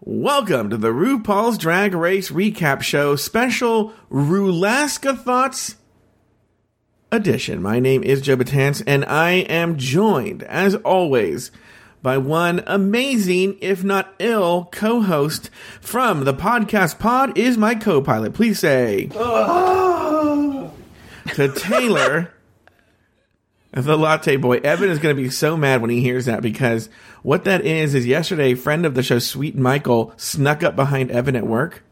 Welcome to the RuPaul's Drag Race Recap Show special Rulaska Thoughts edition. My name is Joe Betance, and I am joined, as always, by one amazing, if not ill, co-host from the podcast pod is my co-pilot. Please say ah! to Taylor, the latte boy. Evan is going to be so mad when he hears that because what that is is yesterday, a friend of the show, Sweet Michael, snuck up behind Evan at work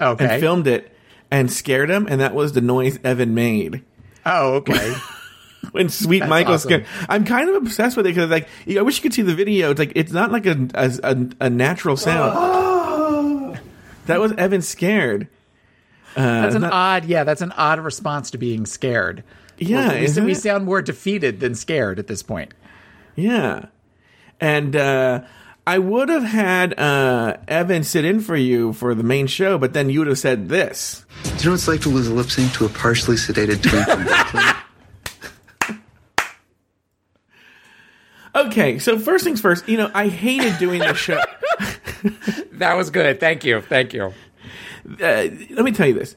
Okay. and filmed it and scared him, and that was the noise Evan made. oh, okay. when Sweet That's Michael awesome. scared. I'm kind of obsessed with it because like I wish you could see the video. It's like it's not like a a, a, a natural sound. that was Evan scared. Uh, That's an not- odd, yeah, that's an odd response to being scared. Yeah, we, we, isn't we sound more defeated than scared at this point. Yeah. And uh, I would have had uh, Evan sit in for you for the main show, but then you would have said this. Do you know what it's like to lose a lip sync to a partially sedated twin from Brooklyn? Okay, so first things first, you know, I hated doing the show. That was good. Thank you. Thank you. uh, let me tell you this.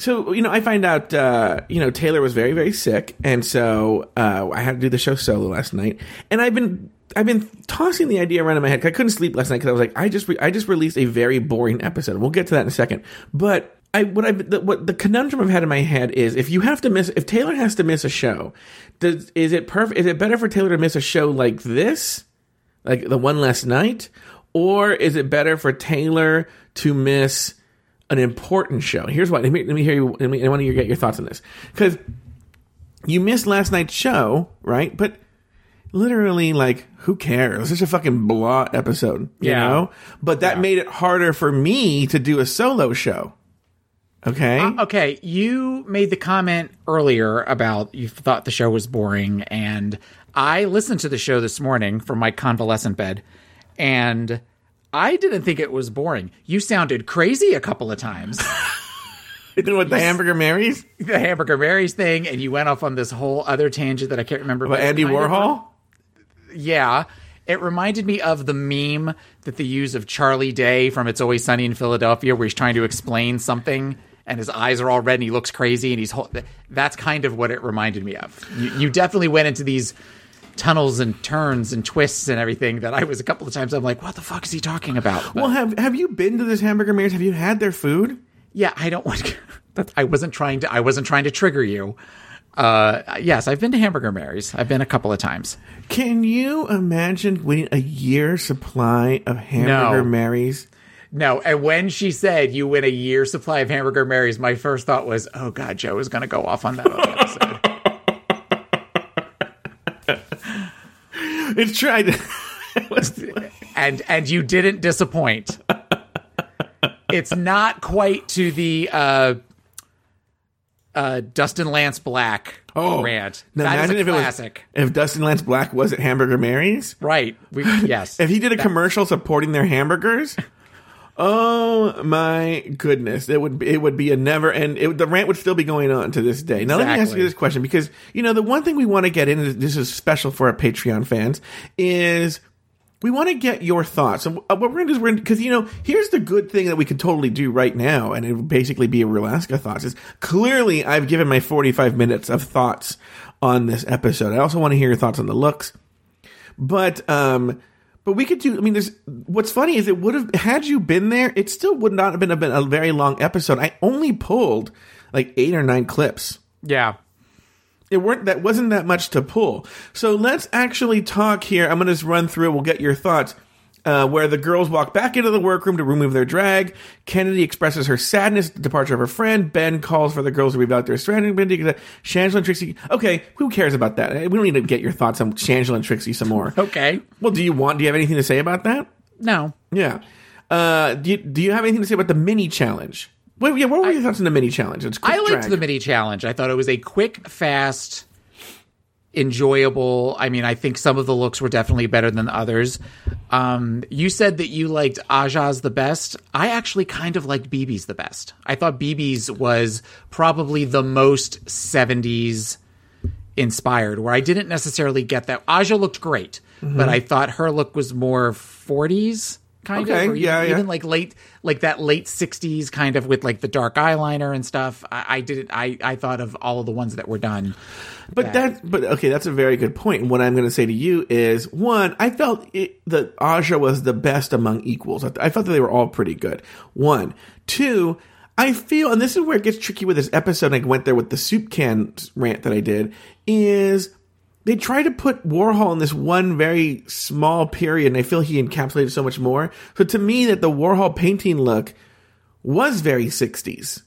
So you know, I find out uh, you know Taylor was very very sick, and so uh, I had to do the show solo last night, and I've been I've been tossing the idea around in my head. I couldn't sleep last night because I was like, I just re- I just released a very boring episode. We'll get to that in a second, but. I what I the, what the conundrum I've had in my head is if you have to miss if Taylor has to miss a show, does is it perfect? Is it better for Taylor to miss a show like this, like the one last night, or is it better for Taylor to miss an important show? Here's why. Let me, let me hear you. Let me, I want to get your thoughts on this because you missed last night's show, right? But literally, like, who cares? It's such a fucking blah episode, you Yeah. know. But that made it harder for me to do a solo show. Okay. Uh, okay, you made the comment earlier about you thought the show was boring, and I listened to the show this morning from my convalescent bed, and I didn't think it was boring. You sounded crazy a couple of times. you know what the Hamburger Marys the Hamburger Mary's thing, and you went off on this whole other tangent that I can't remember. about but Andy kind of- Warhol? yeah. It reminded me of the meme that they use of Charlie Day from It's Always Sunny in Philadelphia, where he's trying to explain something and his eyes are all red and he looks crazy and he's. That's kind of what it reminded me of. You, you definitely went into these tunnels and turns and twists and everything that I was a couple of times. I'm like, what the fuck is he talking about? But, Well, have have you been to this Hamburger Marys? Have you had their food? yeah, I don't want. That I wasn't trying to. I wasn't trying to trigger you. Uh, yes, I've been to Hamburger Mary's. I've been a couple of times. Can you imagine waiting a year supply of Hamburger No. Marys? No, and when she said you win a year supply of hamburger Marys, my first thought was, "Oh God, Joe is going to go off on that other episode." It's tried. and and you didn't disappoint. it's not quite to the uh, uh, Dustin Lance Black rant. Now that is imagine a if it was classic, if Dustin Lance Black was at Hamburger Mary's. right? We, yes, If he did a commercial supporting their hamburgers, oh my goodness, it would be, it would be a never and it, the rant would still be going on to this day. Now let me ask you this question because you know the one thing we want to get into this is special for our Patreon fans is we want to get your thoughts. And what we're going to do is because you know here's the good thing that we could totally do right now, and it would basically be a real Rulaska thoughts. Is clearly I've given my 45 minutes of thoughts on this episode. I also want to hear your thoughts on the looks. But um but we could do I mean there's what's funny is it would have had you been there, it still would not have been, been a very long episode. I only pulled like 8 or 9 clips. yeah. It weren't that wasn't that much to pull. So let's actually talk here. I'm going to just run through it. We'll get your thoughts. Uh, where the girls walk back into the workroom to remove their drag. Kennedy expresses her sadness at the departure of her friend. Ben calls for the girls to revoke their strategy. Shangela and Trixie. Okay, who cares about that? We don't need to get your thoughts on Shangela and Trixie some more. Okay. Well, do you want? Do you have anything to say about that? No. Yeah. Uh, do you, do you have anything to say about the mini challenge? Wait, yeah. What were your thoughts on the mini challenge? It's I liked drag. the mini challenge. I thought it was a quick, fast, enjoyable. I mean, I think some of the looks were definitely better than others. Um, you said that you liked Aja's the best. I actually kind of liked BB's the best. I thought BB's was probably the most 70s inspired, where I didn't necessarily get that. Aja looked great, but I thought her look was more 40s kind Okay, of, or yeah, even, yeah. even like late, like that late '60s kind of with like the dark eyeliner and stuff. I, I did it. I I thought of all of the ones that were done. But that, but okay, that's a very good point. And what I'm going to say to you is, one, I felt it, that Aja was the best among equals. I, I felt that they were all pretty good. One, two, I feel, and this is where it gets tricky with this episode. I went there with the soup can rant that I did. Is they try to put Warhol in this one very small period, and I feel he encapsulated so much more. So to me, that the Warhol painting look was very 60s.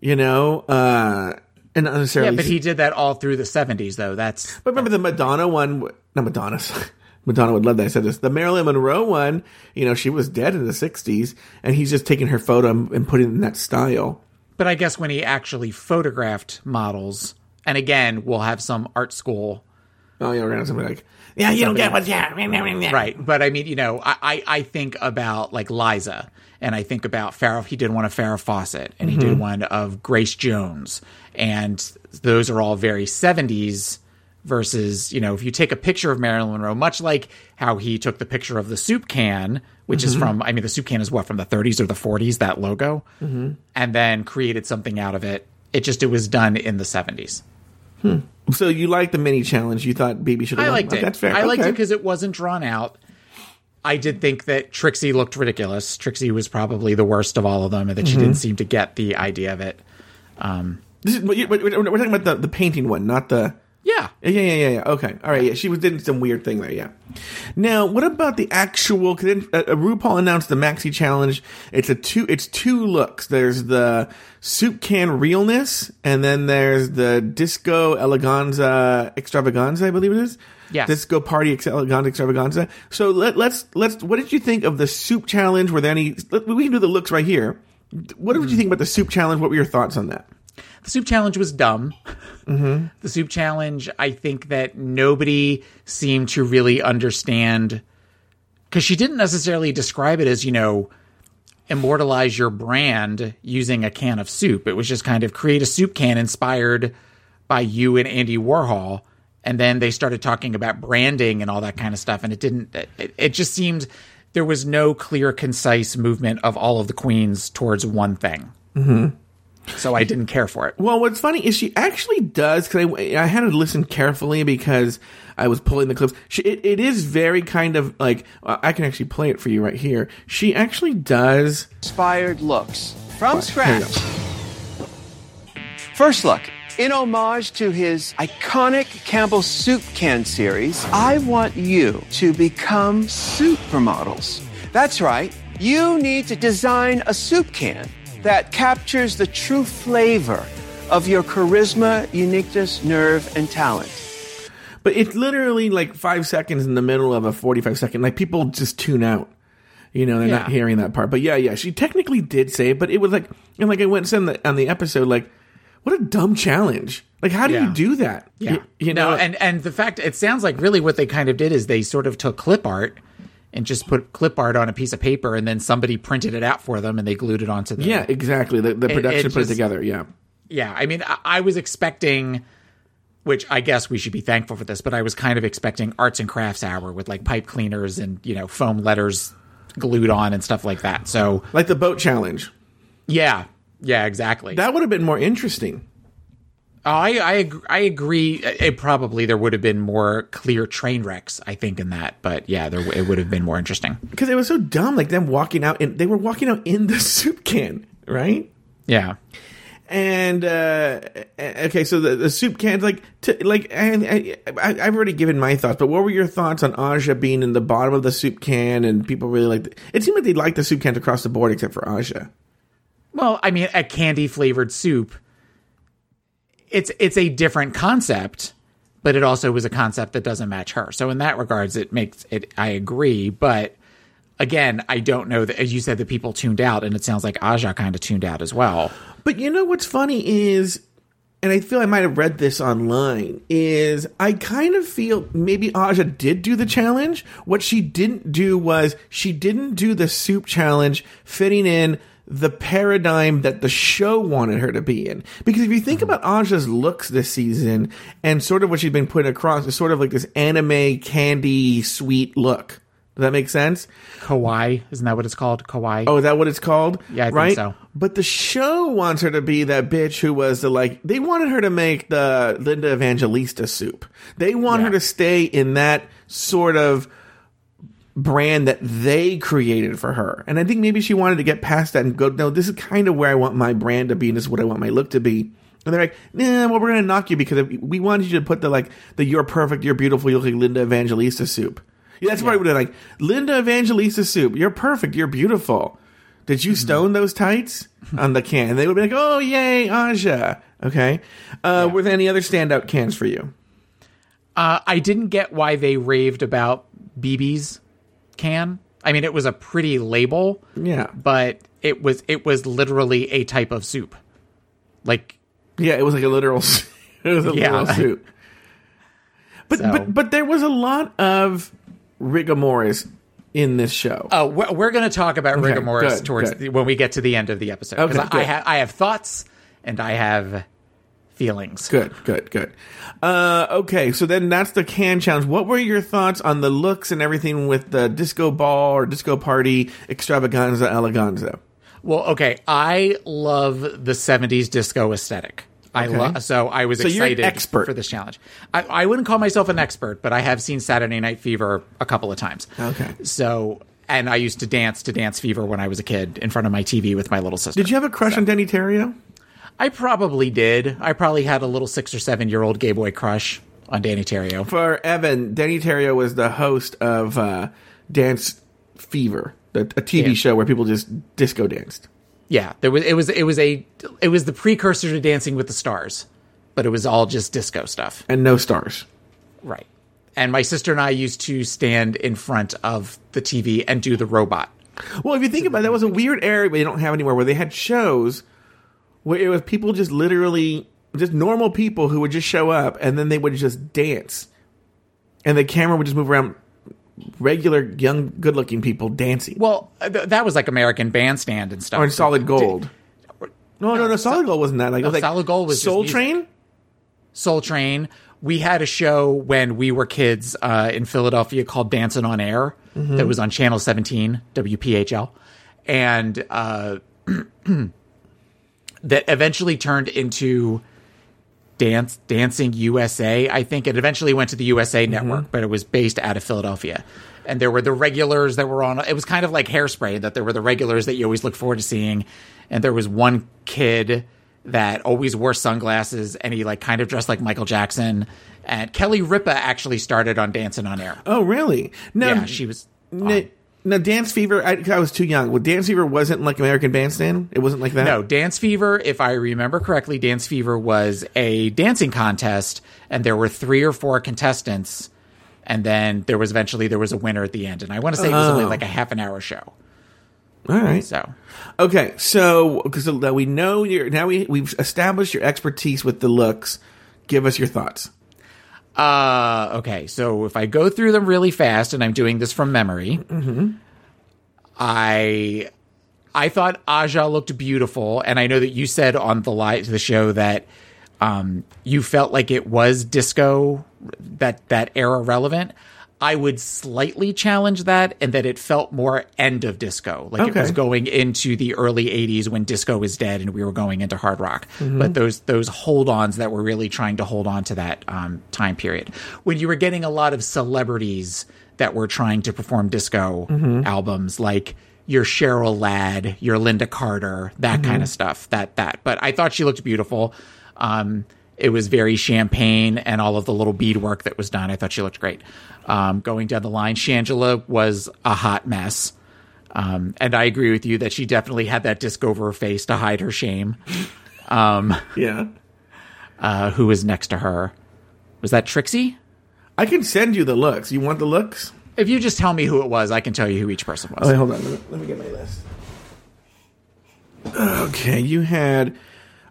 You know, uh, and not necessarily Yeah, but he did that all through the '70s, though. That's but remember the Madonna one? Not Madonna. Madonna would love that I said this. The Marilyn Monroe one, you know, she was dead in the 60s, and he's just taking her photo and putting it in that style. But I guess when he actually photographed models, and again, we'll have some art school, Oh, yeah, we're going to have something like, yeah, you don't get what's yeah. right? But I mean, you know, I, I, I think about like Liza, and I think about Farrah. He did one of Farrah Fawcett, and he did mm-hmm. one of Grace Jones, and those are all very 70s versus, you know, if you take a picture of Marilyn Monroe, much like how he took the picture of the soup can, which is mm-hmm. from, I mean, the soup can is what, from the 30s or the 40s, that logo, mm-hmm. and then created something out of it. It just, it was done in the 70s. So you like the mini challenge? You thought Baby should have I liked Okay, it. That's fair. I liked it because it wasn't drawn out. I did think that Trixie looked ridiculous. Trixie was probably the worst of all of them, and that she Mm-hmm. didn't seem to get the idea of it. Um, This is, but we're talking about the, the painting one, not the. Yeah, Yeah, yeah, yeah, yeah. Okay, all right. Yeah, she was doing some weird thing there. Yeah. Now, what about the actual? Cause then, uh, RuPaul announced the Maxi Challenge. It's a two. It's two looks. There's the soup can realness, and then there's the disco eleganza extravaganza. I believe it is. Yes. Disco party ex- eleganza extravaganza. So let, let's let's. What did you think of the soup challenge? Were there any? let- We can do the looks right here. What did you think about the soup challenge? What were your thoughts on that? The soup challenge was dumb. The soup challenge, I think that nobody seemed to really understand because she didn't necessarily describe it as you know immortalize your brand using a can of soup. It was just kind of create a soup can inspired by you and Andy Warhol. And then they started talking about branding and all that kind of stuff. And it didn't, it, it just seemed there was no clear, concise movement of all of the queens towards one thing. Mm-hmm. So I didn't care for it. Well, what's funny is she actually does because I, I had to listen carefully because I was pulling the clips. She, it, it is very kind of like uh, I can actually play it for you right here. She actually does. inspired looks from Here scratch. First look. In homage to his iconic Campbell Soup Can series, I want you to become supermodels. That's right. You need to design a soup can that captures the true flavor of your charisma, uniqueness, nerve, and talent. But it's literally like five seconds in the middle of a forty-five second. Like people just tune out. You know, they're not hearing that part. But yeah, yeah, she technically did say it, but it was like, and like I went and said on the, on the episode, like, what a dumb challenge. Like, how do Yeah. you do that? Yeah. You, you know, no, and and the fact it sounds like really what they kind of did is they sort of took clip art and just put clip art on a piece of paper and then somebody printed it out for them and they glued it onto the yeah, exactly. The, the it production put it together. Yeah. Yeah, I mean, I, I was expecting, which I guess we should be thankful for this, but I was kind of expecting arts and crafts hour with like pipe cleaners and you know foam letters glued on and stuff like that. So Like the boat challenge. yeah, yeah, exactly. That would have been more interesting. Oh, I I ag- I agree. It probably there would have been more clear train wrecks, I think, in that. But yeah, there it would have been more interesting. because it was so dumb. Like them walking out, and they were walking out in the soup can, right? Yeah. And uh okay, so the, the soup cans, like, to, like, and I, I, I've already given my thoughts, but what were your thoughts on Aja being in the bottom of the soup can, and people really like? It seemed like they liked the soup cans across the board, except for Aja. Well, I mean, a candy flavored soup. It's it's a different concept, but it also was a concept that doesn't match her. So in that regards, it makes it. I agree, but again, I don't know that. As you said, the people tuned out, and it sounds like Aja kind of tuned out as well. But you know what's funny is, and I feel I might have read this online, is I kind of feel maybe Aja did do the challenge. What she didn't do was she didn't do the soup challenge fitting in the paradigm that the show wanted her to be in. Because if you think mm-hmm. about Aja's looks this season and sort of what she's been putting across is sort of like this anime candy sweet look. Does that make sense? Kawaii, isn't that what it's called? Kawaii. Oh, is that what it's called? Yeah, I think right? so. But the show wants her to be that bitch who was the like. They wanted her to make the Linda Evangelista soup. They want her to stay in that sort of brand that they created for her. And I think maybe she wanted to get past that and go, no, this is kind of where I want my brand to be, and this is what I want my look to be. And they're like, nah, well, we're gonna knock you because we wanted you to put the like the "You're perfect, you're beautiful, you look like Linda Evangelista soup." Yeah, that's probably what I would have like. Linda Evangelista soup. You're perfect. You're beautiful. Did Mm-hmm. you stone those tights on the can? And they would be like, "Oh, yay, Aja." Okay. Uh, Were there any other standout cans for you? Uh, I didn't get why they raved about BB's can. I mean, it was a pretty label, Yeah. but it was it was literally a type of soup. Like Yeah, it was like a literal. it was a Yeah. literal soup. But So- but but there was a lot of rigor mortis in this show. Oh, we're, we're going to talk about rigor mortis towards the, when we get to the end of the episode. Okay, I, I, ha- I have thoughts and I have feelings. Good, good, good. Uh, okay, so then that's the can challenge. What were your thoughts on the looks and everything with the disco ball or disco party extravaganza eleganza? Well, okay, I love the '70s disco aesthetic. I Okay. love so I was So excited expert. for this challenge. I, I wouldn't call myself an expert, but I have seen Saturday Night Fever a couple of times. Okay. So, and I used to dance to Dance Fever when I was a kid in front of my TV with my little sister. Did you have a crush on Deney Terrio? I probably did. I probably had a little six or seven year old gay boy crush on Danny Terrio. For Evan, Danny Terrio was the host of uh, Dance Fever, a, a TV Yeah. show where people just disco danced. Yeah, there was it was it was a it was the precursor to Dancing with the Stars, but it was all just disco stuff. And no stars. Right. And my sister and I used to stand in front of the TV and do the robot. Well, if you think about it, that was a weird area they don't have anymore where they had shows where it was people just literally, just normal people who would just show up and then they would just dance. And the camera would just move around regular, young, good looking people dancing. Well, th- that was like American Bandstand and stuff. or in Solid Gold. No, no, no, Solid Gold wasn't that. Like, it was like Solid Gold was Soul. Train? Soul Train. We had a show when we were kids uh, in Philadelphia called Dancing on Air that was on Channel 17, WPHL. And uh, that eventually turned into Dance Dancing USA. I think it eventually went to the USA mm-hmm. Network, but it was based out of Philadelphia. And there were the regulars that were on. It was kind of like Hairspray that there were the regulars that you always look forward to seeing. And there was one kid that always wore sunglasses, and he like kind of dressed like Michael Jackson. And Kelly Ripa actually started on Dancing on Air. Oh, really? No, yeah, she was. No, no, Dance Fever, I, I was too young. Well, Dance Fever wasn't like American Bandstand? It wasn't like that? No, Dance Fever, if I remember correctly, Dance Fever was a dancing contest and there were three or four contestants and then there was eventually there was a winner at the end and I want to say it was only Oh. like a half an hour show. All right. So, Okay, so because we know you're now we we've established your expertise with the looks. Give us your thoughts. Uh okay, so if I go through them really fast and I'm doing this from memory, I I thought Aja looked beautiful, and I know that you said on the live the show that um, you felt like it was disco that that era relevant. I would slightly challenge that, and that it felt more end of disco, like it was going into the early '80s when disco was dead, and we were going into hard rock. But those those hold-ons that were really trying to hold on to that um, time period, when you were getting a lot of celebrities that were trying to perform disco albums, like your Cheryl Ladd, your Lynda Carter, that kind of stuff. That that. But I thought she looked beautiful. Um, it was very champagne and all of the little beadwork that was done. I thought she looked great. Um, going down the line, Shangela was a hot mess. Um, and I agree with you that she definitely had that disc over her face to hide her shame. Yeah, Uh, who was next to her? Was that Trixie? I can send you the looks. You want the looks? If you just tell me who it was, I can tell you who each person was. Hold on. Let me, let me get my list. Okay, you had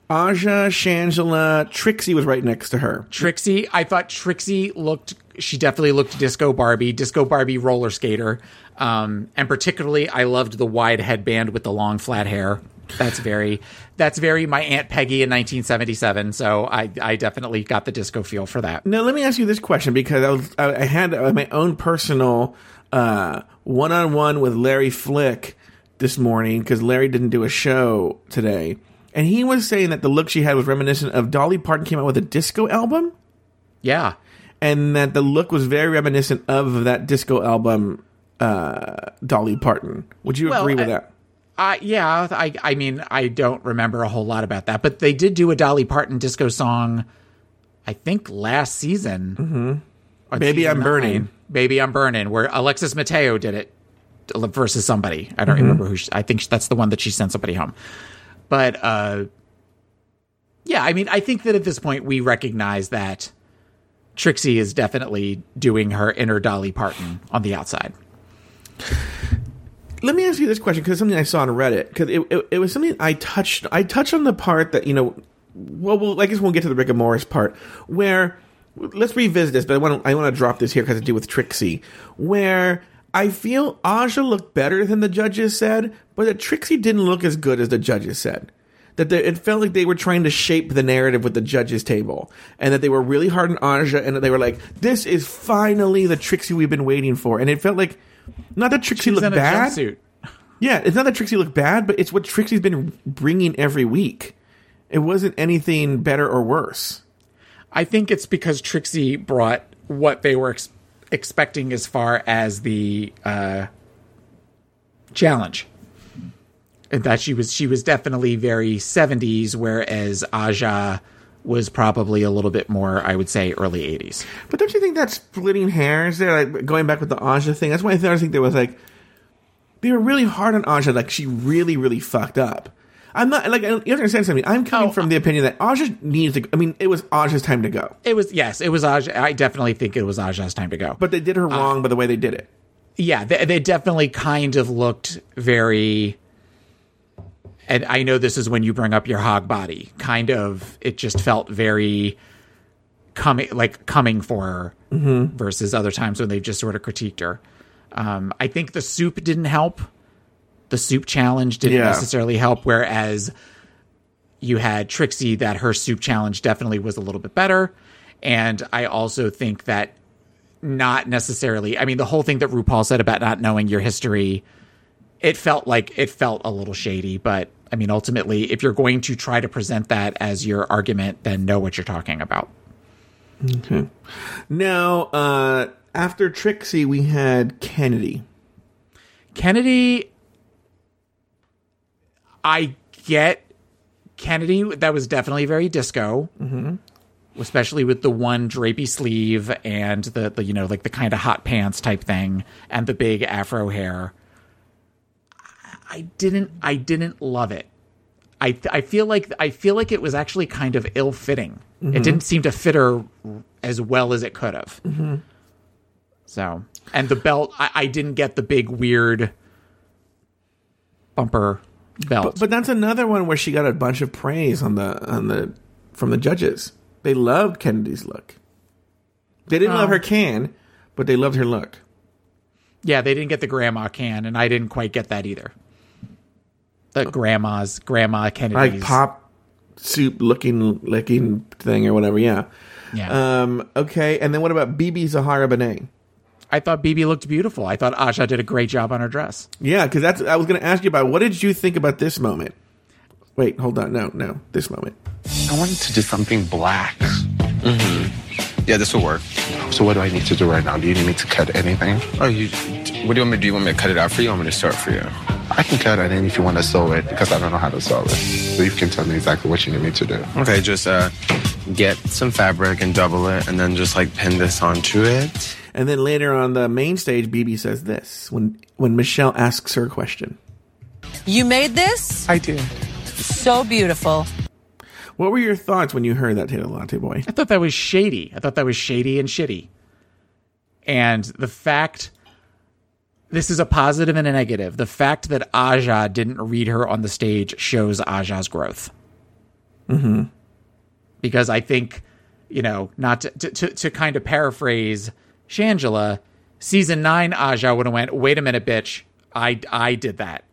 Aja, Shangela, Trixie was right next to her. Trixie, I thought Trixie looked. She definitely looked disco Barbie, disco Barbie roller skater, um, and particularly I loved the wide headband with the long flat hair. That's very that's very my aunt Peggy in 1977. So I I definitely got the disco feel for that. Now, let me ask you this question because I was I, had uh, my own personal one on one with Larry Flick this morning because Larry didn't do a show today, and he was saying that the look she had was reminiscent of Dolly Parton came out with a disco album, Yeah. And that the look was very reminiscent of that disco album, uh, Dolly Parton. Would you Well, agree with I- that? Uh, yeah, I I mean I don't remember a whole lot about that, but they did do a Dolly Parton disco song, I think last season. Mm-hmm. Baby, I'm Burning. Maybe I'm burning. Where Alexis Mateo did it versus somebody. I don't remember who. She, I think that's the one that she sent somebody home. But uh, yeah, I mean, I think that at this point we recognize that Trixie is definitely doing her inner Dolly Parton on the outside. Let me ask you this question because something I saw on Reddit because it, it, it was something I touched. I touched on the part that you know. Well, well, I guess we'll get to the Rick and Morris part where let's revisit this. But I want I want to drop this here because to do with Trixie, where I feel Aja looked better than the judges said, but that Trixie didn't look as good as the judges said. That they, it felt like they were trying to shape the narrative with the judges table, and that they were really hard on Aja, and that they were like, "This is finally the Trixie we've been waiting for." And it felt like not that Trixie She was looked bad. jumpsuit. Yeah, it's not that Trixie looked bad, but it's what Trixie's been bringing every week. It wasn't anything better or worse. I think it's because Trixie brought what they were ex- expecting as far as the uh, challenge. That she was she was definitely very 70s whereas Aja was probably a little bit more I would say early 80s. But don't you think that's splitting hairs there? Like going back with the Aja thing. That's why I think there was like they were really hard on Aja. Like she really, really fucked up. I'm not like you have to understand something. I'm coming Oh, from the uh, opinion that Aja needs to. I mean, it was Aja's time to go, It was yes, it was Aja I definitely think it was Aja's time to go. but they did her uh, wrong by the way they did it. yeah, they, they definitely kind of looked very. And I know this is when you bring up your hog body. Kind of, it just felt very coming, like coming for her, versus other times when they just sort of critiqued her. Um, I think the soup didn't help. The soup challenge didn't Yeah. necessarily help. Whereas you had Trixie, that her soup challenge definitely was a little bit better. And I also think that not necessarily. I mean, the whole thing that RuPaul said about not knowing your history, it felt like it felt a little shady. But I mean, ultimately, if you're going to try to present that as your argument, then know what you're talking about. Okay. Now, uh, after Trixie, we had Kennedy. Kennedy, I get Kennedy. That was definitely very disco, mm-hmm. especially with the one drapey sleeve and the, the you know like the kind of hot pants type thing and the big afro hair. I didn't. I didn't love it. I I feel like I feel like it was actually kind of ill fitting. It didn't seem to fit her as well as it could have. So, and the belt, I, I didn't get the big weird bumper belt. But, but that's another one where she got a bunch of praise on the on the from the judges. They loved Kennedy's look. They didn't love Oh. her can, but they loved her look. yeah, they didn't get the grandma can, and I didn't quite get that either. The grandma's grandma Kennedy's Like pop soup looking licking thing or whatever. Yeah. Yeah, Um. Okay. And then what about BB Zahara Benet? I thought BB looked beautiful. I thought Aja did a great job on her dress. Yeah, because that's I was going to ask you about. What did you think about this moment? Wait, hold on. No, no, this moment. I wanted to do something black. Yeah, this will work. So what do I need to do right now? Do you need me to cut anything? Oh, you. What do you want me to do? You want me to cut it out for you? Or you want me to start for you? I can cut it, in if you want to sew it, because I don't know how to sew it. So you can tell me exactly what you need me to do. Okay, just uh, get some fabric and double it, and then just like pin this onto it. And then later on the main stage, BB says this when when Michelle asks her a question. You made this? I did. So beautiful. What were your thoughts when you heard that, Taylor Latte Boy? I thought that was shady. I thought that was shady and shitty. And the fact this is a positive and a negative. The fact that Aja didn't read her on the stage shows Aja's growth. Mm-hmm. Because I think, you know, not to, to, to, to kind of paraphrase Shangela, season nine Aja would have went, wait a minute, bitch. I, I did that.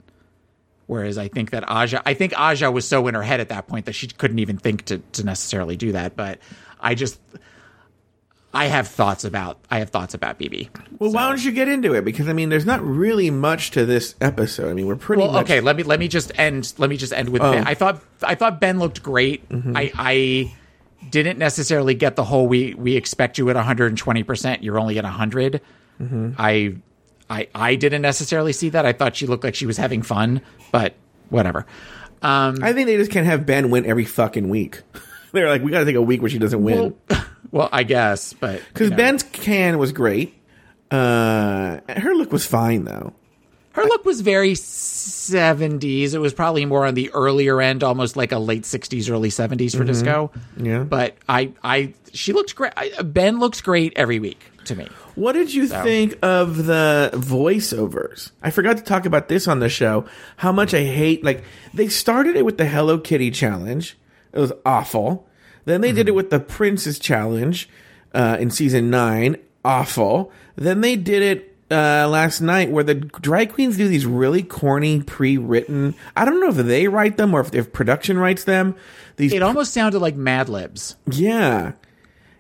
Whereas I think that Aja, I think Aja was so in her head at that point that she couldn't even think to, to necessarily do that. But I just, I have thoughts about, I have thoughts about BB. Well, why don't you get into it? Because I mean, there's not really much to this episode. I mean, we're pretty Well, much okay. Let me let me just end. Let me just end with. Oh. Ben. I thought I thought Ben looked great. Mm-hmm. I I didn't necessarily get the whole we we expect you at 120. percent You're only at 100. Mm-hmm. I I I didn't necessarily see that. I thought she looked like she was having fun, but whatever. Um, I think they just can't have Ben win every fucking week. They're like, we got to take a week where she doesn't win well, I guess, but because you know. Ben's can was great. Uh, her look was fine though. her look was very 70s. It was probably more on the earlier end, almost like a late 60s, early 70s for disco. Yeah. But I, I, she looked great. I, Ben looks great every week to me. What did you think of the voiceovers? I forgot to talk about this on the show. How much I hate like they started it with the Hello Kitty challenge. It was awful. Then they did it with the Princess challenge uh, in season nine. Awful. Then they did it uh, last night where the drag queens do these really corny pre-written. I don't know if they write them or if, if production writes them. These It almost sounded like Mad Libs. yeah,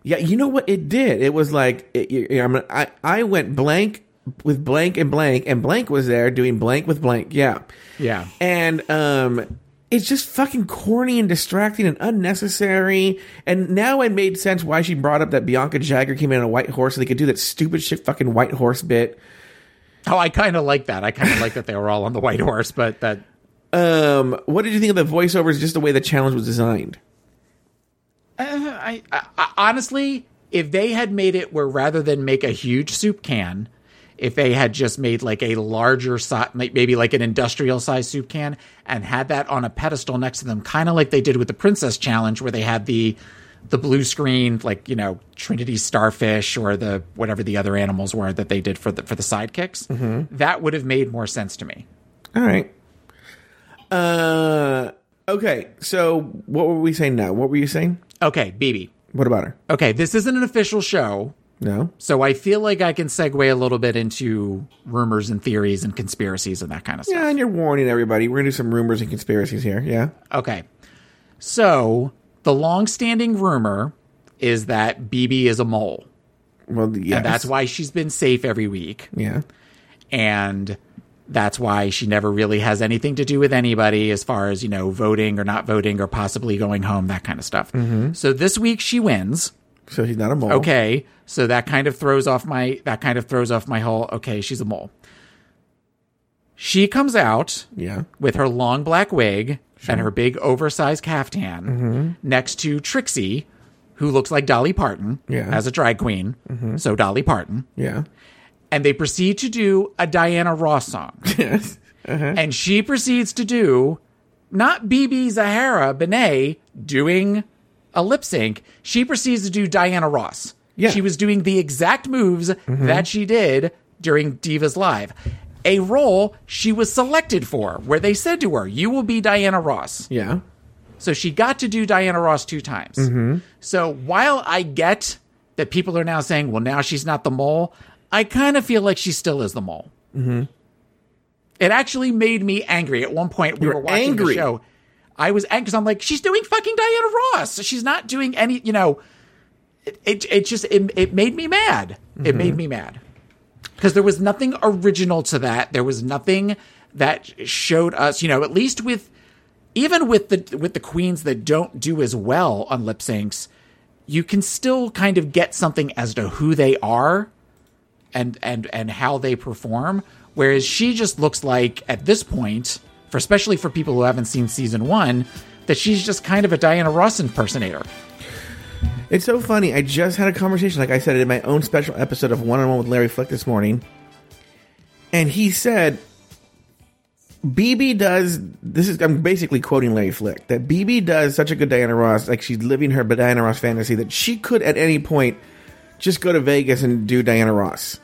yeah. You know what it did? It was like it, I I went blank with blank and blank, and blank was there doing blank with blank. Yeah, Yeah. and um. It's just fucking corny and distracting and unnecessary. And now it made sense why she brought up that Bianca Jagger came in on a white horse and they could do that stupid shit fucking white horse bit. Oh, I kind of like that. I kind of like that they were all on the white horse, but that Um, what did you think of the voiceovers? Just the way the challenge was designed. I, I, I honestly, if they had made it where rather than make a huge soup can, if they had just made like a larger size, maybe like an industrial size soup can, and had that on a pedestal next to them, kind of like they did with the Princess Challenge, where they had the the blue screen, like you know Trinity Starfish or the whatever the other animals were that they did for the for the sidekicks, that would have made more sense to me. All right. Uh, okay. So what were we saying now? What were you saying? Okay, BB. What about her? Okay, this isn't an official show. No. So I feel like I can segue a little bit into rumors and theories and conspiracies and that kind of stuff. Yeah, and you're warning everybody. We're gonna do some rumors and conspiracies here. Yeah. Okay. So the long-standing rumor is that BB is a mole. Well, yeah. And that's why she's been safe every week. Yeah. And that's why she never really has anything to do with anybody as far as, you know, voting or not voting or possibly going home, that kind of stuff. So this week she wins. So she's not a mole. Okay, so that kind of throws off my that kind of throws off my whole okay, she's a mole. She comes out Yeah. with her long black wig and her big oversized caftan Mm-hmm. next to Trixie, who looks like Dolly Parton Yeah. Mm-hmm. as a drag queen. So Dolly Parton. Yeah. And they proceed to do a Diana Ross song. Yes. Uh-huh. and she proceeds to do not BB Zahara Benet doing a lip sync. She proceeds to do Diana Ross. Yeah. She was doing the exact moves mm-hmm. that she did during Divas Live. A role she was selected for, where they said to her, You will be Diana Ross. Yeah. So she got to do Diana Ross two times. Mm-hmm. So while I get that people are now saying, well, now she's not the mole, I kind of feel like she still is the mole. It actually made me angry. At one point, we You were watching angry. the show. I was angry because I'm like, she's doing fucking Diana Ross. She's not doing any, you know, it, it, it just, it, it made me mad. It made mm-hmm. me mad because there was nothing original to that. There was nothing that showed us, you know, at least with even with the with the queens that don't do as well on lip syncs, you can still kind of get something as to who they are and and and how they perform. Whereas she just looks like at this point, for especially for people who haven't seen season one, that she's just kind of a Diana Ross impersonator. It's so funny. I just had a conversation, like I said, in my own special episode of One on One with Larry Flick this morning, and he said, "BB does this is I'm basically quoting Larry Flick that BB does such a good Diana Ross, like she's living her Diana Ross fantasy that she could at any point just go to Vegas and do Diana Ross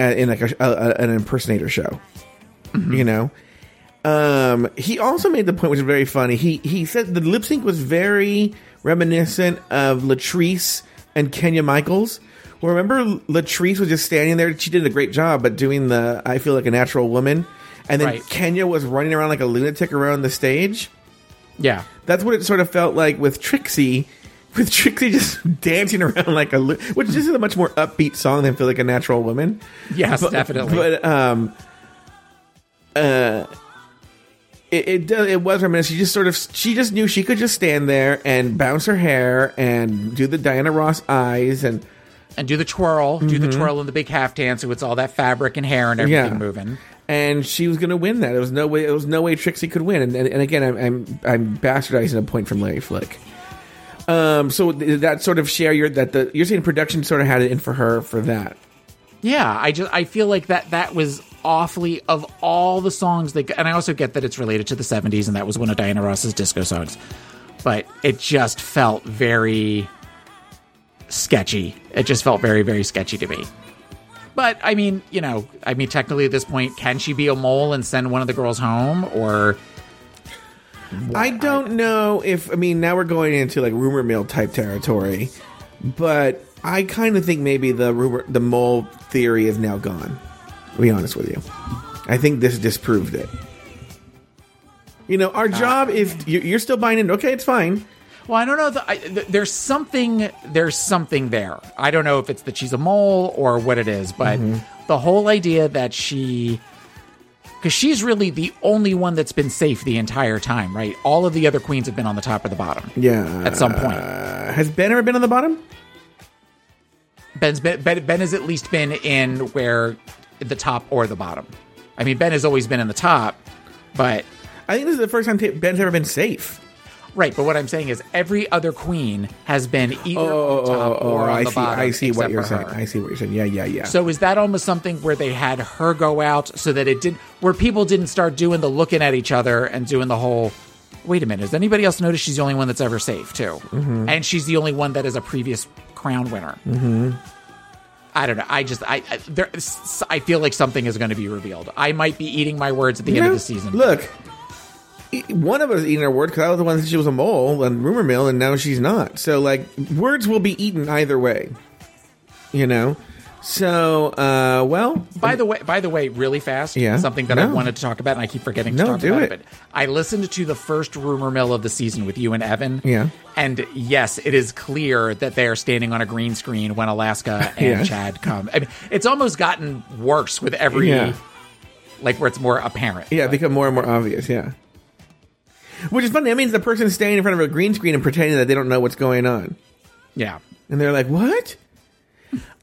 in like a, a, an impersonator show, you know." Um, he also made the point, which is very funny. He he said the lip sync was very reminiscent of Latrice and Kenya Michaels. Well, remember Latrice was just standing there. She did a great job, but doing the "I feel like a natural woman," and then Right. Kenya was running around like a lunatic around the stage. Yeah. That's what it sort of felt like with Trixie, with Trixie just dancing around like a, lu- which this is a much more upbeat song than "Feel Like a Natural Woman." Yes, But- definitely. But um, uh, it it, do- it was reminiscent. She just sort of she just knew she could just stand there and bounce her hair and do the Diana Ross eyes and and do the twirl, do the twirl in the big half dance. so it's all that fabric and hair and everything Mm-hmm. Yeah. moving. and she was going to win that. There was no way. There was no way Trixie could win. And, and, and again, I'm, I'm I'm bastardizing a point from Larry Flick. Um, so that sort of share your that the you're saying production sort of had it in for her for that. Yeah, I just I feel like that that was awfully of all the songs that and I also get that it's related to the 70s and that was one of Diana Ross's disco songs. But it just felt very sketchy. It just felt very very sketchy to me. But I mean, you know, I mean technically at this point can she be a mole and send one of the girls home or I don't know if I mean now we're going into like rumor mill type territory, but I kind of think maybe the rumor the mole theory is now gone. To be honest with you, I think this disproved it. You know, our uh, job is you- you're still buying in. Okay, it's fine. Well, I don't know. The, I, th- there's something. There's something there. I don't know if it's that she's a mole or what it is, but mm-hmm. the whole idea that she, because she's really the only one that's been safe the entire time, right? All of the other queens have been on the top or the bottom. Yeah. At some point. Uh, has Ben ever been on the bottom? Ben's been, ben, ben has at least been in where the top or the bottom. I mean, Ben has always been in the top, but I think this is the first time Ben's ever been safe. Right. But what I'm saying is, every other queen has been either Oh, on the top or on I the see. bottom. I see what you're saying. her. I see what you're saying. Yeah, yeah, yeah. So is that almost something where they had her go out so that it didn't, where people didn't start doing the looking at each other and doing the whole wait a minute, has anybody else noticed she's the only one that's ever safe too? Mm-hmm. And she's the only one that is a previous crown winner. Mm-hmm. I don't know. I just I I, there, I feel like something is going to be revealed. I might be eating my words at the end You of the season. Look, one of us eating our word because I was the one that she was a mole and rumor mill, and now she's not. So like, words will be eaten either way. You know. So, uh, well, By the way, by the way, really fast, Yeah. something that I wanted to talk about, and I keep forgetting No, to talk do about it. it. But I listened to the first rumor mill of the season with you and Evan. Yeah. and yes, it is clear that they are standing on a green screen when Alaska and Yeah. Chad come. I mean, it's almost gotten worse with every, Yeah. like where it's more apparent. yeah, become more and more obvious. Yeah. Which is funny. That means the person's standing in front of a green screen and pretending that they don't know what's going on. yeah. And they're like, "What?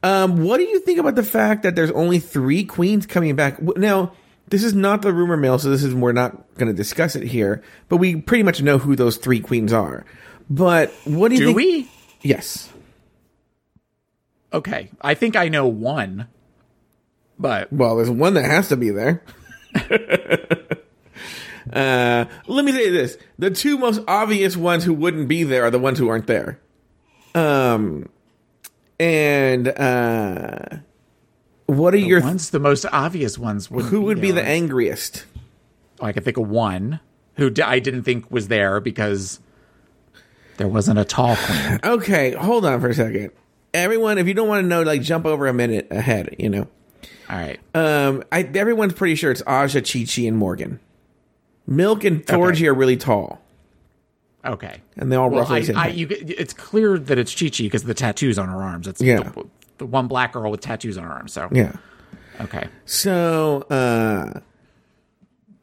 Um, what do you think about the fact that there's only three queens coming back?" Now, this is not the rumor mill, so this is we're not going to discuss it here. But we pretty much know who those three queens are. But what do you Do think? we? Yes. Okay, I think I know one, but Well, there's one that has to be there. uh, let me say this: the two most obvious ones who wouldn't be there are the ones who aren't there. Um, and uh, what are your one's the most obvious ones. Who would be the angriest? Oh, I can think of one who d- I didn't think was there because there wasn't a tall queen. Okay, hold on for a second. Everyone, if you don't want to know, like jump over a minute ahead. You know, All right. um, I, everyone's pretty sure it's Aja, Chi Chi, and Morgan. Milk and Thorgy Okay. are really tall, Okay. and they're all Well, roughly I, I, you, it's clear that it's Chi Chi because of the tattoos on her arms. It's Yeah. the, the one black girl with tattoos on her arms. So yeah. okay. So, uh,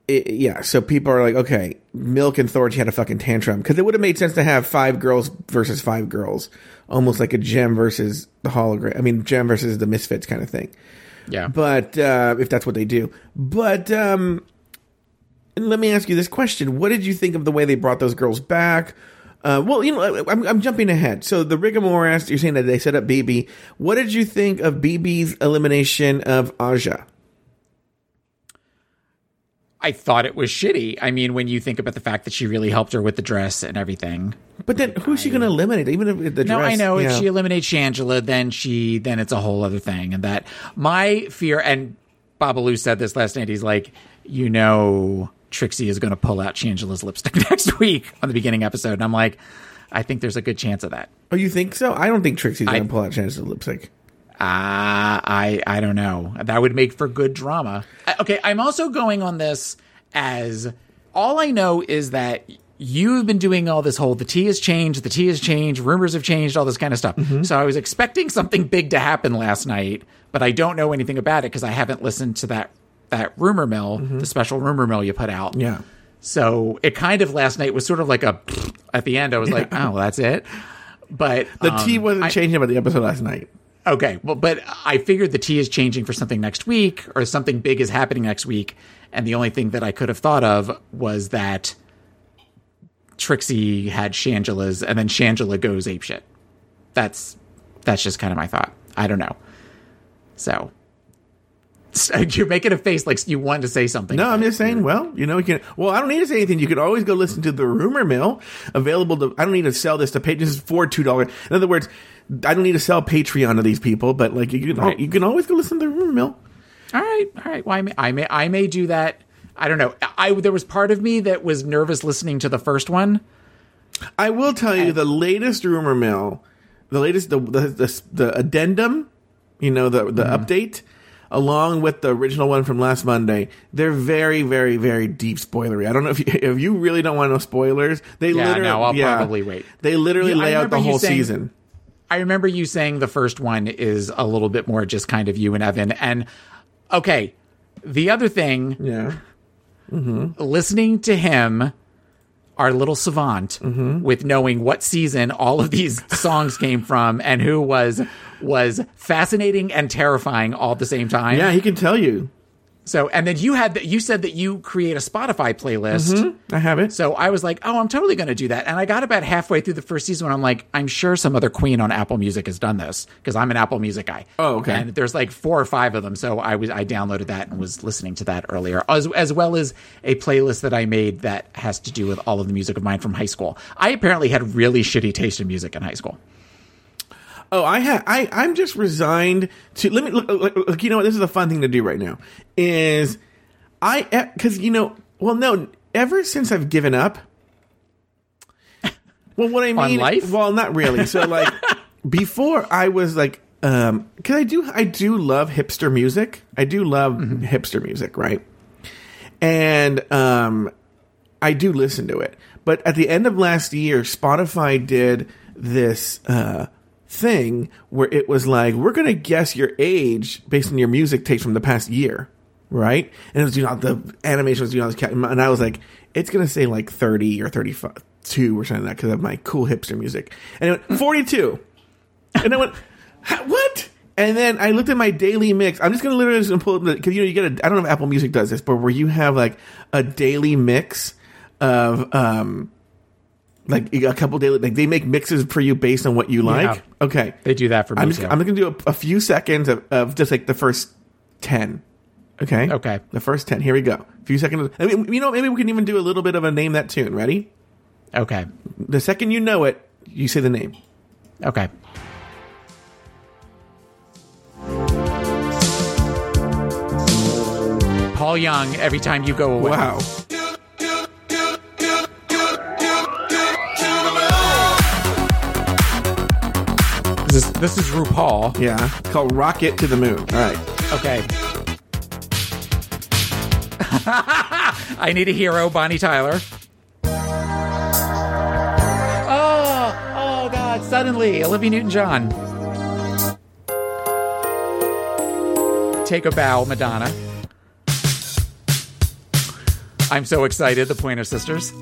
it, yeah. So people are like, okay, Milk and Thorgy had a fucking tantrum because it would have made sense to have five girls versus five girls, almost like a Jem versus the hologram. I mean, Jem versus the misfits kind of thing. Yeah. But uh, if that's what they do, but um, let me ask you this question: What did you think of the way they brought those girls back? Uh, well, you know, I'm, I'm jumping ahead. So the Rigamore asked, you're saying that they set up BB. What did you think of BB's elimination of Aja? I thought it was shitty. I mean, when you think about the fact that she really helped her with the dress and everything. But then, who's she going to eliminate? Even if the No, dress, I know. yeah. If she eliminates Shangela, then she then it's a whole other thing. And that my fear and Babalu said this last night. He's like, you know, Trixie is going to pull out Shangela's lipstick next week on the beginning episode. And I'm like, I think there's a good chance of that. oh, you think so? I don't think Trixie's going to pull out Chance's lipstick. Uh, I I don't know. That would make for good drama. I- Okay, I'm also going on this as all I know is that you've been doing all this whole the tea has changed, the tea has changed, rumors have changed, all this kind of stuff. So I was expecting something big to happen last night, but I don't know anything about it because I haven't listened to that that rumor mill, the special rumor mill you put out. Yeah. So it kind of last night was sort of like a at the end. I was like, oh, that's it. But The um, tea wasn't I- changing about the episode last night. Okay, well, but I figured the tea is changing for something next week, or something big is happening next week, and the only thing that I could have thought of was that Trixie had Shangela's, and then Shangela goes apeshit. That's that's just kind of my thought. I don't know. So, so you're making a face like you want to say something. No, I'm just saying. Well, you know, you can. Well, I don't need to say anything. You could always go listen to the rumor mill available. to I don't need to sell this to. This for two dollars. In other words, I don't need to sell Patreon to these people. But like, you can Right. you can always go listen to the rumor mill. All right, all right. Well, I may, I may, I may do that. I don't know. I there was part of me that was nervous listening to the first one. I will tell you the latest rumor mill, the latest the the the, the addendum, you know the the mm-hmm. update, along with the original one from last Monday. They're very very very deep spoilery. I don't know if you, if you really don't want no spoilers. They Yeah, literally no, I'll yeah, probably wait. They literally Yeah, lay out the whole saying- season. I remember you saying the first one is a little bit more just kind of you and Evan. And okay, the other thing, Yeah. Mm-hmm. listening to him, our little savant, Mm-hmm. with knowing what season all of these songs came from and who was was fascinating and terrifying all at the same time. Yeah, he can tell you. So, and then you had that. You said that you create a Spotify playlist. Mm-hmm. I have it. So I was like, oh, I'm totally going to do that. And I got about halfway through the first season when I'm like, I'm sure some other queen on Apple Music has done this because I'm an Apple Music guy. Oh, okay. And there's like four or five of them. So I was I downloaded that and was listening to that earlier, as as well as a playlist that I made that has to do with all of the music of mine from high school. I apparently had really shitty taste in music in high school. Oh, I ha- I I'm just resigned to let me look, look, look. You know what? This is a fun thing to do right now. Is I because you know well no ever since I've given up. Well, what I mean, life? well, not really. So like before, I was like, um, because I do I do love hipster music. I do love hipster music, right? And um, I do listen to it. But at the end of last year, Spotify did this uh, thing where it was like, we're going to guess your age based on your music taste from the past year, right? And it was, you know, the animation was, you know, the and I was like, it's going to say like 30 or 32 or something like that because of my cool hipster music. And it went 42. and I went, what? And then I looked at my daily mix. I'm just gonna literally just pull up the because you know you get a I don't know if Apple Music does this, but where you have like a daily mix of um like a couple daily like they make mixes for you based on what you like. Okay, They do that for me I'm just. I'm gonna do a, a few seconds of, of just like the first ten. Okay. Okay. The first ten. Here we go. A few seconds. I mean, you know, maybe we can even do a little bit of a name that tune. Ready? okay. The second you know it, you say the name. Okay. Paul Young, every time you go away. Wow. This is, RuPaul. Yeah. It's called Rocket to the Moon. All right. Okay. I need a hero, Bonnie Tyler. Oh, oh God! Suddenly, Olivia Newton-John. Take a bow, Madonna. I'm so excited. The Pointer Sisters.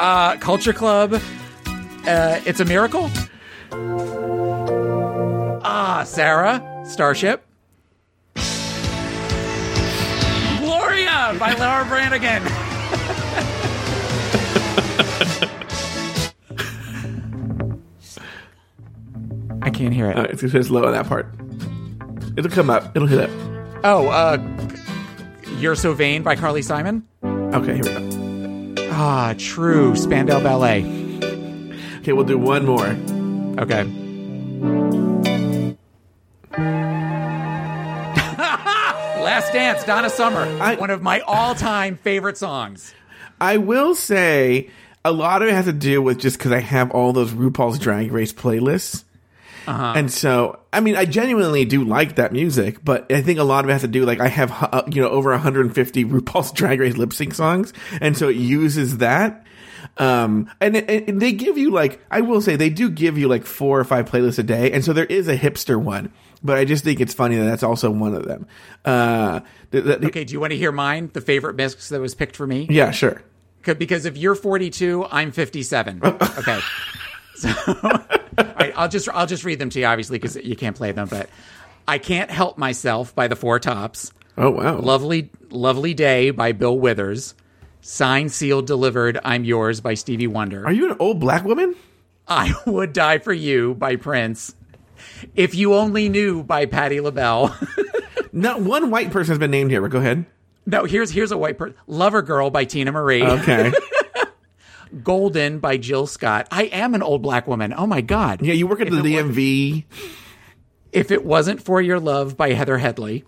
uh, Culture Club. Uh, it's a miracle. Ah, Sarah, Starship. Gloria by Laura Branigan. I can't hear it. Uh, it's just low on that part. It'll come up. It'll hit up. Oh, uh, You're So Vain by Carly Simon. Okay, here we go. Ah, true. Spandau Ballet. Okay, we'll do one more. Okay. Last Dance, Donna Summer. I- one of my all-time favorite songs. I will say a lot of it has to do with just because I have all those RuPaul's Drag Race playlists. And so, I mean, I genuinely do like that music, but I think a lot of it has to do like I have uh, you know over 150 RuPaul's Drag Race lip sync songs, and so it uses that. Um, and, and they give you like I will say they do give you like four or five playlists a day, and so there is a hipster one. But I just think it's funny that that's also one of them. Uh, th- th- Okay, do you want to hear mine? The favorite mix that was picked for me? yeah, sure. Because if you're 42, I'm 57. Okay. So, right, I'll just I'll just read them to you, obviously, because you can't play them. But I can't help myself by the Four Tops. Oh wow, Lovely Lovely Day by Bill Withers. Signed, sealed, delivered. I'm yours by Stevie Wonder. Are you an old black woman? I would die for you by Prince. If you only knew by Patti LaBelle. Not one white person has been named here. But go ahead. no, here's here's a white person. Lover Girl by Teena Marie. Okay. Golden by Jill Scott. I am an old black woman. Oh my god. yeah, you work at the If wa- DMV. If It Wasn't For Your Love by Heather Headley,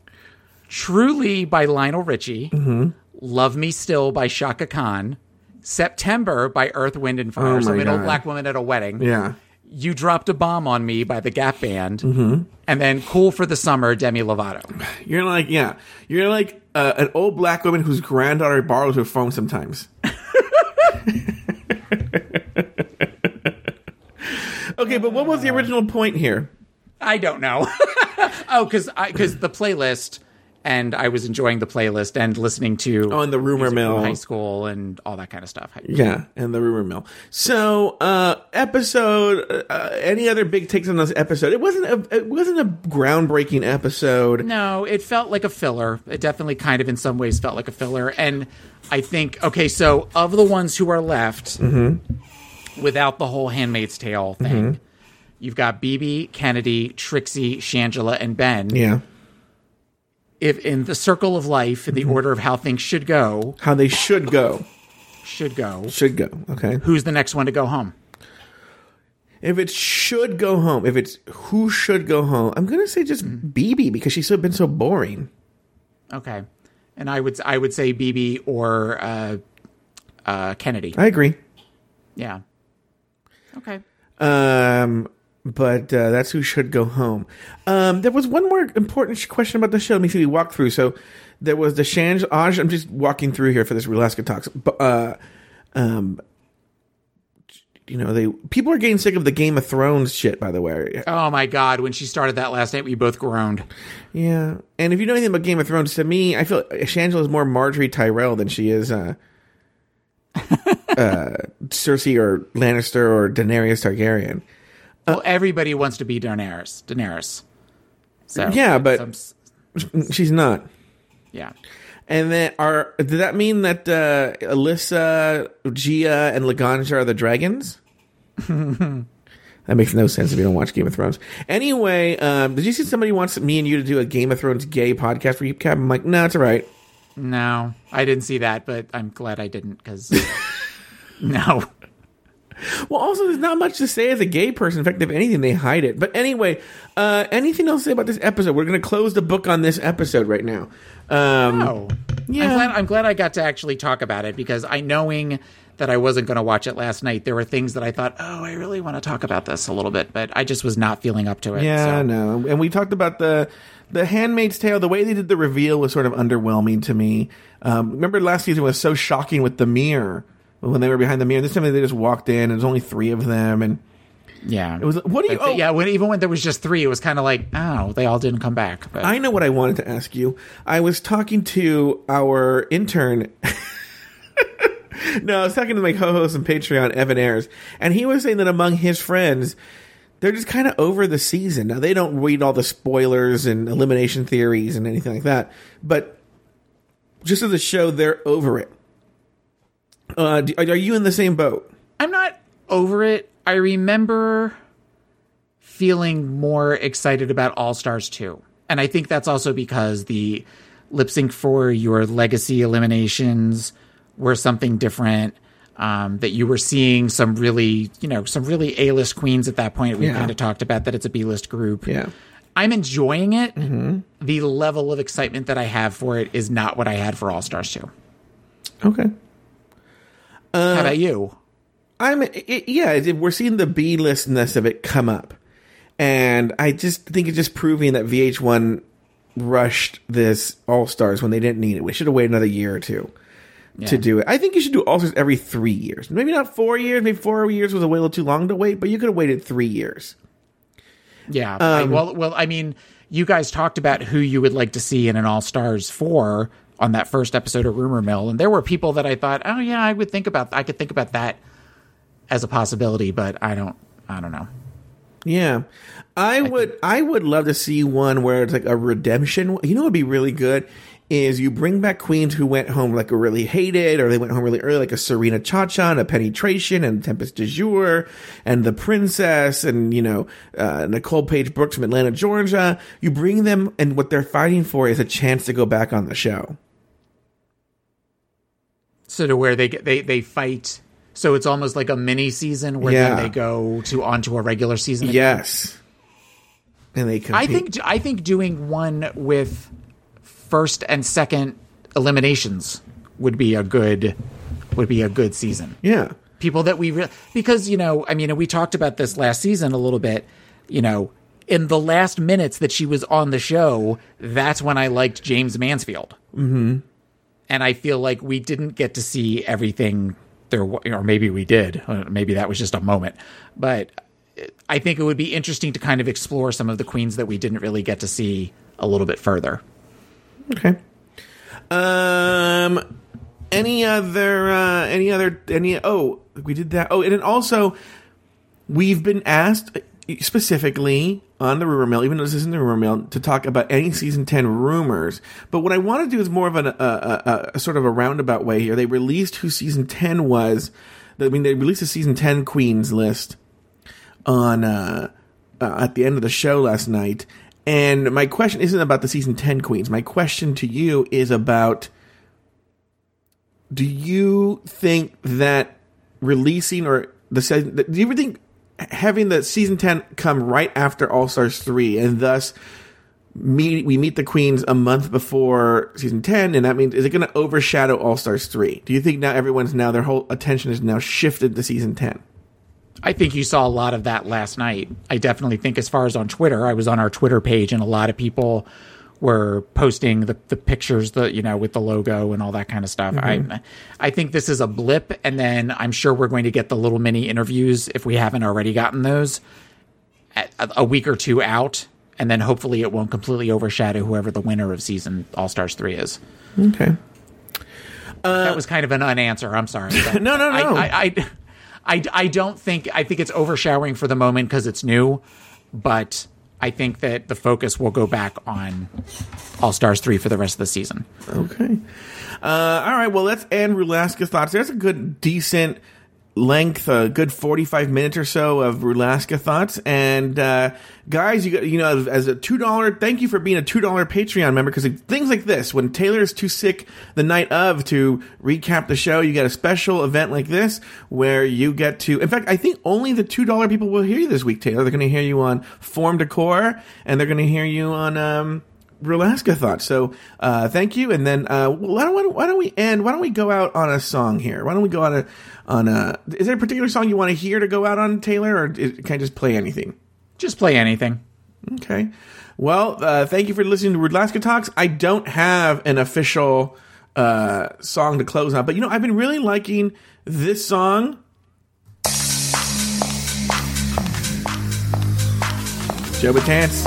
Truly by Lionel Richie, Mm-hmm. Love Me Still by Chaka Khan, September by Earth, Wind, and Fire. Oh so I'm an old black woman at a wedding. Yeah. You Dropped a Bomb on Me by the Gap Band, Mm-hmm. and then Cool for the Summer, Demi Lovato. You're like, yeah, you're like uh, an old black woman whose granddaughter borrows her phone sometimes. okay, but what was the original point here? I don't know. oh, because because the playlist, and I was enjoying the playlist and listening to Oh, and the rumor mill. high school and all that kind of stuff. Yeah, and the rumor mill. So, uh, episode. Uh, any other big takes on this episode? It wasn't a. It wasn't a groundbreaking episode. No, it felt like a filler. It definitely kind of in some ways felt like a filler. And I think, okay, so of the ones who are left without the whole Handmaid's Tale thing, you've got BeBe, Kennedy, Trixie, Shangela, and Ben. Yeah, If in the circle of life, in the order of how things should go, how they should go. should go, Should go. Okay. who's the next one to go home? If it should go home, if it's who should go home, I'm gonna say just BeBe because she's so been so boring. Okay. And I would I would say BeBe or uh, uh, Kennedy. I agree. Yeah. Okay. Um, but uh, that's who should go home. Um, there was one more important question about the show. Let me see. We walked through. So there was the Shanj. Aj, I'm just walking through here for this Rulaska talks. But uh, um, you know, they people are getting sick of the Game of Thrones shit. By the way, Oh my God! When she started that last night, we both groaned. yeah. And if you know anything about Game of Thrones, to me, I feel Shangela is more Margaery Tyrell than she is uh, uh, Cersei or Lannister or Daenerys Targaryen. Well, everybody wants to be Daenerys. Daenerys. So Yeah, but- some She's not. yeah. And then are did that mean that uh, Alyssa, Gia, and Laganja are the dragons? that makes no sense if you don't watch Game of Thrones. Anyway, um, did you see somebody wants me and you to do a Game of Thrones gay podcast for you, Cap? I'm like, no, it's all right. No, I didn't see that, but I'm glad I didn't because no. Well, also, there's not much to say as a gay person. In fact, if anything, they hide it. But anyway, uh, anything else to say about this episode? We're going to close the book on this episode right now. Um, Oh, Yeah. I'm glad, I'm glad I got to actually talk about it because I knowing that I wasn't going to watch it last night, there were things that I thought, oh, I really want to talk about this a little bit, but I just was not feeling up to it. Yeah, so. no. And we talked about the the Handmaid's Tale. The way they did the reveal was sort of underwhelming to me. Um, remember last season was so shocking with the mirror when they were behind the mirror. This time they just walked in. and There's only three of them, and Yeah. it was. What do you? But, Oh, yeah, when, even when there was just three, it was kind of like, oh, they all didn't come back. But I know what I wanted to ask you. I was talking to our intern. no, I was talking to my co-host and Patreon, Evan Ayers, and he was saying that among his friends, they're just kind of over the season. Now they don't read all the spoilers and elimination theories and anything like that, but just as a show, they're over it. Uh, do- are you in the same boat? I'm not over it. I remember feeling more excited about All Stars 2. And I think that's also because the lip sync for your legacy eliminations were something different. Um, that you were seeing some really, you know, some really A list queens at that point. We Yeah. kind of talked about that it's a B list group. Yeah. I'm enjoying it. The level of excitement that I have for it is not what I had for All Stars 2. Okay. Uh, How about you? I'm it, yeah. We're seeing the B listness of it come up, and I just think it's just proving that VH1 rushed this All Stars when they didn't need it. We should have waited another year or two to do it. I think you should do All Stars every three years. Maybe not four years. Maybe four years was a little too long to wait, but you could have waited three years. Yeah. I- um, well, well, I mean, you guys talked about who you would like to see in an All Stars four on that first episode of Rumor Mill, and there were people that I thought, oh yeah, I would think about, I could think about that as a possibility, but I don't, I don't know. Yeah. I would I would love to see one where it's like a redemption. You know what would be really good is you bring back queens who went home like a really hated or they went home really early like a Serena Cha Cha and a Penny Tration and Tempest DuJour and the Princess and you know uh, Nicole Paige Brooks from Atlanta, Georgia. You bring them and what they're fighting for is a chance to go back on the show. So to where they get, they, they fight. So it's almost like a mini season where Yeah. then they go to onto a regular season. Yes. And they compete. I think I think doing one with first and second eliminations would be a good would be a good season. yeah. People that we re- because you know I mean we talked about this last season a little bit. You know, in the last minutes that she was on the show, that's when I liked Jaymes Mansfield. Mm-hmm. And I feel like we didn't get to see everything there, or maybe we did. Uh, Maybe that was just a moment, but I think it would be interesting to kind of explore some of the queens that we didn't really get to see a little bit further. Okay. Um. Any other? Uh, any other? Any? Oh, we did that. Oh, and then also, we've been asked specifically on the rumor mill, even though this isn't the rumor mill, to talk about any season ten rumors. But what I want to do is more of an, a, a, a, a sort of a roundabout way here. They released who season ten was. I mean, they released a season ten queens list on uh, uh, at the end of the show last night. And my question isn't about the season 10 queens. My question to you is about do you think that releasing or the do you ever think having the season 10 come right after All Stars 3 and thus meet we meet the queens a month before season 10 and that means is it going to overshadow All Stars 3? Do you think now everyone's now their whole attention is now shifted to season 10? I think you saw a lot of that last night. I definitely think, as far as on Twitter, I was on our Twitter page, and a lot of people were posting the, the pictures, the you know, with the logo and all that kind of stuff. Mm-hmm. I I think this is a blip, and then I'm sure we're going to get the little mini interviews if we haven't already gotten those at, a week or two out, and then hopefully it won't completely overshadow whoever the winner of season All Stars three is. Okay. that uh, was kind of an unanswer. I'm sorry. No, no, no. I, I, I, I, I don't think I think it's overshadowing for the moment because it's new, but I think that the focus will go back on All Stars three for the rest of the season. Okay. Uh, all right. Well, let's end Rulaska thoughts. There's a good, decent length, a good 45 minutes or so of Rulaska thoughts. And uh, guys, you got, you know, as a two dollar, thank you for being a two dollar Patreon member because things like this, when Taylor is too sick the night of to recap the show, you get a special event like this where you get to. In fact, I think only the two dollar people will hear you this week, Taylor. They're going to hear you on Form Decor, and they're going to hear you on. Um, Rulaska thoughts. So uh, thank you, and then uh, why, don't, why don't we end? Why don't we go out on a song here? Why don't we go out a, on a? Is there a particular song you want to hear to go out on, Taylor, or is, can I just play anything? Just play anything. Okay. Well, uh, thank you for listening to Rulaska Talks. I don't have an official uh, song to close on, but you know I've been really liking this song. Joe Betance,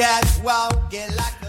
Catwalk, get like